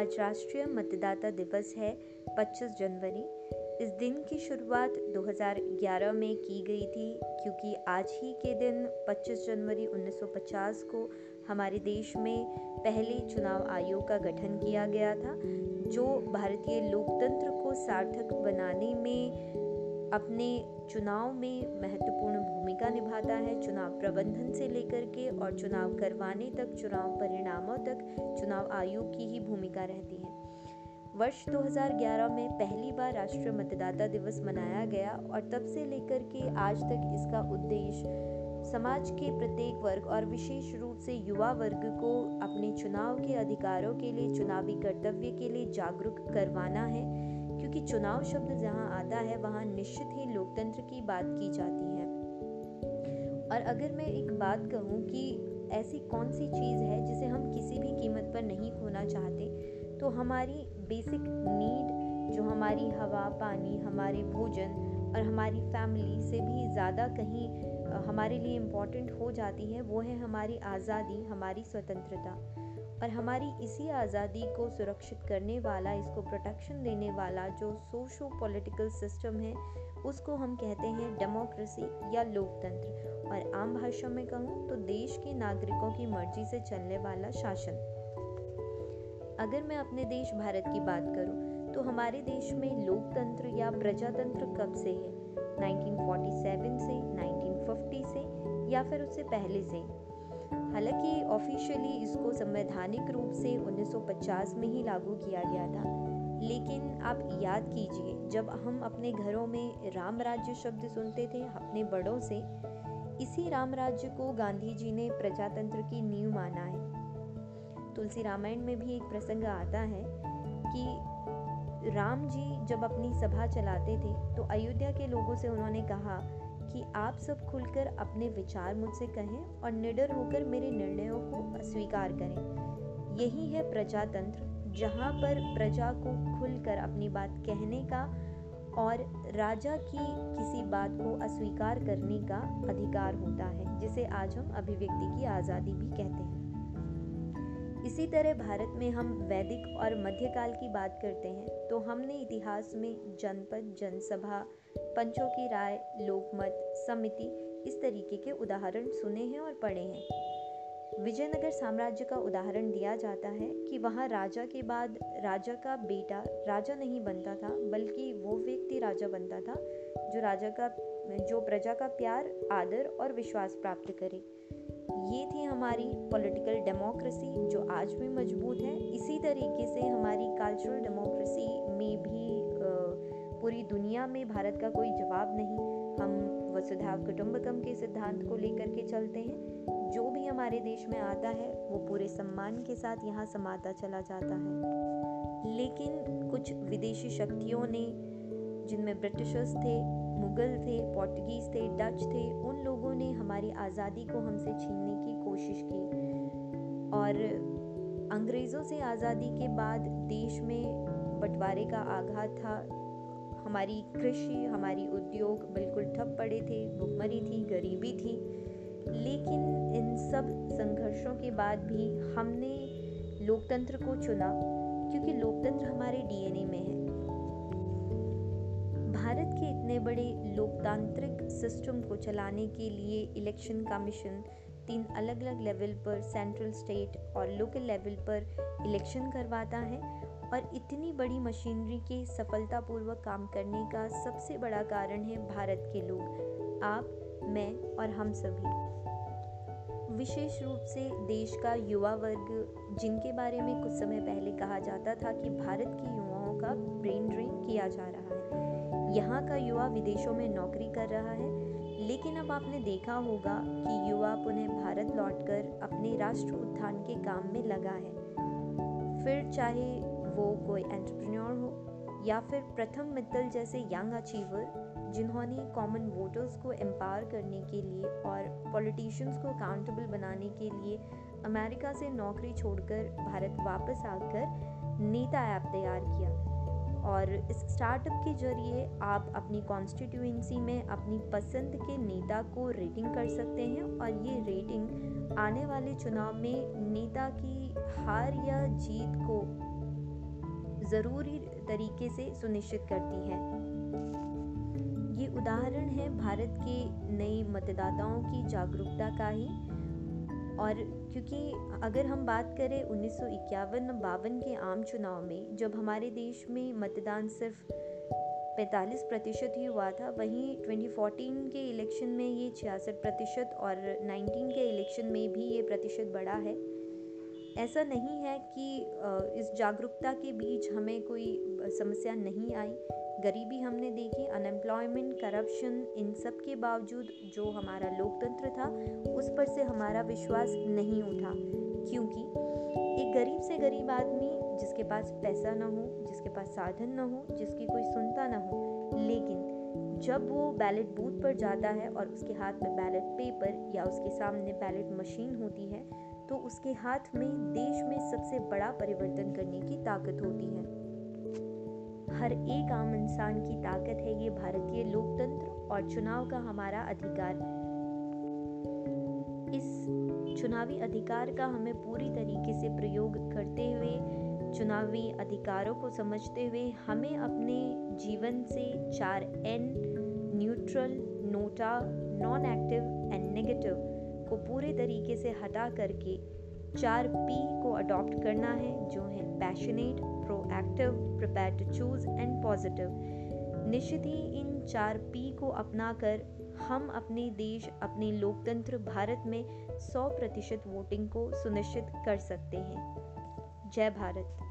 आज राष्ट्रीय मतदाता दिवस है 25 जनवरी। इस दिन की शुरुआत 2011 में की गई थी, क्योंकि आज ही के दिन 25 जनवरी 1950 को हमारे देश में पहले चुनाव आयोग का गठन किया गया था, जो भारतीय लोकतंत्र को सार्थक बनाने में अपने चुनाव में महत्वपूर्ण भूमिका निभाता है। चुनाव प्रबंधन से लेकर के और चुनाव करवाने तक, चुनाव परिणामों तक चुनाव आयोग की ही भूमिका रहती है। वर्ष 2011 में पहली बार राष्ट्रीय मतदाता दिवस मनाया गया और तब से लेकर के आज तक इसका उद्देश्य समाज के प्रत्येक वर्ग और विशेष रूप से युवा वर्ग को अपने चुनाव के अधिकारों के लिए, चुनावी कर्तव्य के लिए जागरूक करवाना है। क्योंकि चुनाव शब्द जहाँ आता है, वहाँ निश्चित ही लोकतंत्र की बात की जाती है। और अगर मैं एक बात कहूँ कि ऐसी कौन सी चीज़ है जिसे हम किसी भी कीमत पर नहीं खोना चाहते तो हमारी बेसिक नीड जो हमारी हवा, पानी, हमारे भोजन और हमारी फैमिली से भी ज़्यादा कहीं हमारे लिए इंपॉर्टेंट हो जाती है, वो है हमारी आज़ादी, हमारी स्वतंत्रता। और हमारी इसी आज़ादी को सुरक्षित करने वाला, इसको प्रोटेक्शन देने वाला जो सोशो पॉलिटिकल सिस्टम है, उसको हम कहते हैं डेमोक्रेसी या लोकतंत्र। और आम भाषा में कहूँ तो देश के नागरिकों की मर्ज़ी से चलने वाला शासन। अगर मैं अपने देश भारत की बात करूँ तो हमारे देश में लोकतंत्र या प्रजातंत्र कब से है? 1947 से 1950 से या फिर उससे पहले से? हालाँकि ऑफिशियली इसको संवैधानिक रूप से 1950 में ही लागू किया गया था। लेकिन आप याद कीजिए, जब हम अपने घरों में राम राज्य शब्द सुनते थे अपने बड़ों से, इसी राम राज्य को गांधी जी ने प्रजातंत्र की नींव माना है। तुलसी रामायण में भी एक प्रसंग आता है कि राम जी जब अपनी सभा चलाते थे तो अयोध्या के लोगों से उन्होंने कहा कि आप सब खुलकर अपने विचार मुझसे कहें और निडर होकर मेरे निर्णयों को स्वीकार करें। यही है प्रजातंत्र, जहाँ पर प्रजा को खुलकर अपनी बात कहने का और राजा की किसी बात को अस्वीकार करने का अधिकार होता है, जिसे आज हम अभिव्यक्ति की आज़ादी भी कहते हैं। इसी तरह भारत में हम वैदिक और मध्यकाल की बात करते हैं तो हमने इतिहास में जनपद, जनसभा पंचों की राय, लोकमत, समिति इस तरीके के उदाहरण सुने हैं और पढ़े हैं। विजयनगर साम्राज्य का उदाहरण दिया जाता है कि वहाँ राजा के बाद राजा का बेटा राजा नहीं बनता था, बल्कि वो व्यक्ति राजा बनता था, जो राजा का, जो प्रजा का प्यार, आदर और विश्वास प्राप्त करे। ये थी हमारी पॉलिटिकल डेमोक्रेसी जो आज भी मज़बूत है। इसी तरीके से हमारी कल्चरल डेमोक्रेसी में भी पूरी दुनिया में भारत का कोई जवाब नहीं। हम वसुधा कुटुंबकम के सिद्धांत को लेकर के चलते हैं। जो भी हमारे देश में आता है, वो पूरे सम्मान के साथ यहाँ समाता चला जाता है। लेकिन कुछ विदेशी शक्तियों ने, जिनमें ब्रिटिशर्स थे, मुगल थे पोर्टुगीज थे, डच थे, उन लोगों ने हमारी आज़ादी को हमसे छीनने की कोशिश की। और अंग्रेज़ों से आज़ादी के बाद देश में बंटवारे का आघात था हमारी कृषि, हमारी उद्योग बिल्कुल ठप पड़े थे, भुखमरी थी, गरीबी थी। लेकिन इन सब संघर्षों के बाद भी हमने लोकतंत्र को चुना, क्योंकि लोकतंत्र हमारे डीएनए में है। भारत के इतने बड़े लोकतांत्रिक सिस्टम को चलाने के लिए इलेक्शन कमीशन तीन अलग अलग लेवल पर, सेंट्रल स्टेट और लोकल लेवल पर इलेक्शन करवाता है और इतनी बड़ी मशीनरी के सफलतापूर्वक काम करने का सबसे बड़ा कारण है भारत के लोग। आप, मैं और हम सभी। विशेष रूप से देश का युवा वर्ग, जिनके बारे में कुछ समय पहले कहा जाता था कि भारत के युवाओं का ब्रेन ड्रेन किया जा रहा है। यहाँ का युवा विदेशों में नौकरी कर रहा है, लेकिन अब आपने देखा होगा कि युवा पुनः भारत लौटकर अपने राष्ट्र उत्थान के काम में लगा है। फिर चाहे वो कोई एंटरप्रेन्योर हो, या फिर प्रथम मित्तल जैसे यंग अचीवर जिन्होंने कॉमन वोटर्स को एम्पावर करने के लिए और पॉलिटिशियंस को अकाउंटेबल बनाने के लिए अमेरिका से नौकरी छोड़कर भारत वापस आकर नेता ऐप तैयार किया। और इस स्टार्टअप के ज़रिए आप अपनी कॉन्स्टिट्यूंसी में अपनी पसंद के नेता को रेटिंग कर सकते हैं और ये रेटिंग आने वाले चुनाव में नेता की हार या जीत को ज़रूरी तरीके से सुनिश्चित करती है। ये उदाहरण है भारत के नए मतदाताओं की जागरूकता का ही। और क्योंकि अगर हम बात करें उन्नीस सौ बावन के आम चुनाव में, जब हमारे देश में मतदान सिर्फ़ 45 प्रतिशत ही हुआ था, वहीं 2014 के इलेक्शन में ये छियासठ प्रतिशत और 19 के इलेक्शन में भी ये प्रतिशत बढ़ा है। ऐसा नहीं है कि इस जागरूकता के बीच हमें कोई समस्या नहीं आई। गरीबी हमने देखी अनएम्प्लॉयमेंट करप्शन इन सब के बावजूद जो हमारा लोकतंत्र था, उस पर से हमारा विश्वास नहीं उठा। क्योंकि एक गरीब से गरीब आदमी जिसके पास पैसा ना हो, जिसके पास साधन ना हो, जिसकी कोई सुनता ना हो, लेकिन जब वो बैलेट बूथ पर जाता है और उसके हाथ में बैलेट पेपर या उसके सामने बैलेट मशीन होती है तो उसके हाथ में देश में सबसे बड़ा परिवर्तन करने की ताकत होती है। हर एक आम इंसान की ताकत है ये भारतीय लोकतंत्र और चुनाव का हमारा अधिकार। इस चुनावी अधिकार का हमें पूरी तरीके से प्रयोग करते हुए, चुनावी अधिकारों को समझते हुए हमें अपने जीवन से चार N neutral NOTA non active and negative को पूरे तरीके से हटा करके चार पी को अडॉप्ट करना है, जो है passionate proactive prepare to choose and positive निश्चित ही इन चार पी को अपना कर हम अपने देश, अपने लोकतंत्र, भारत में 100 प्रतिशत वोटिंग को सुनिश्चित कर सकते हैं। जय भारत।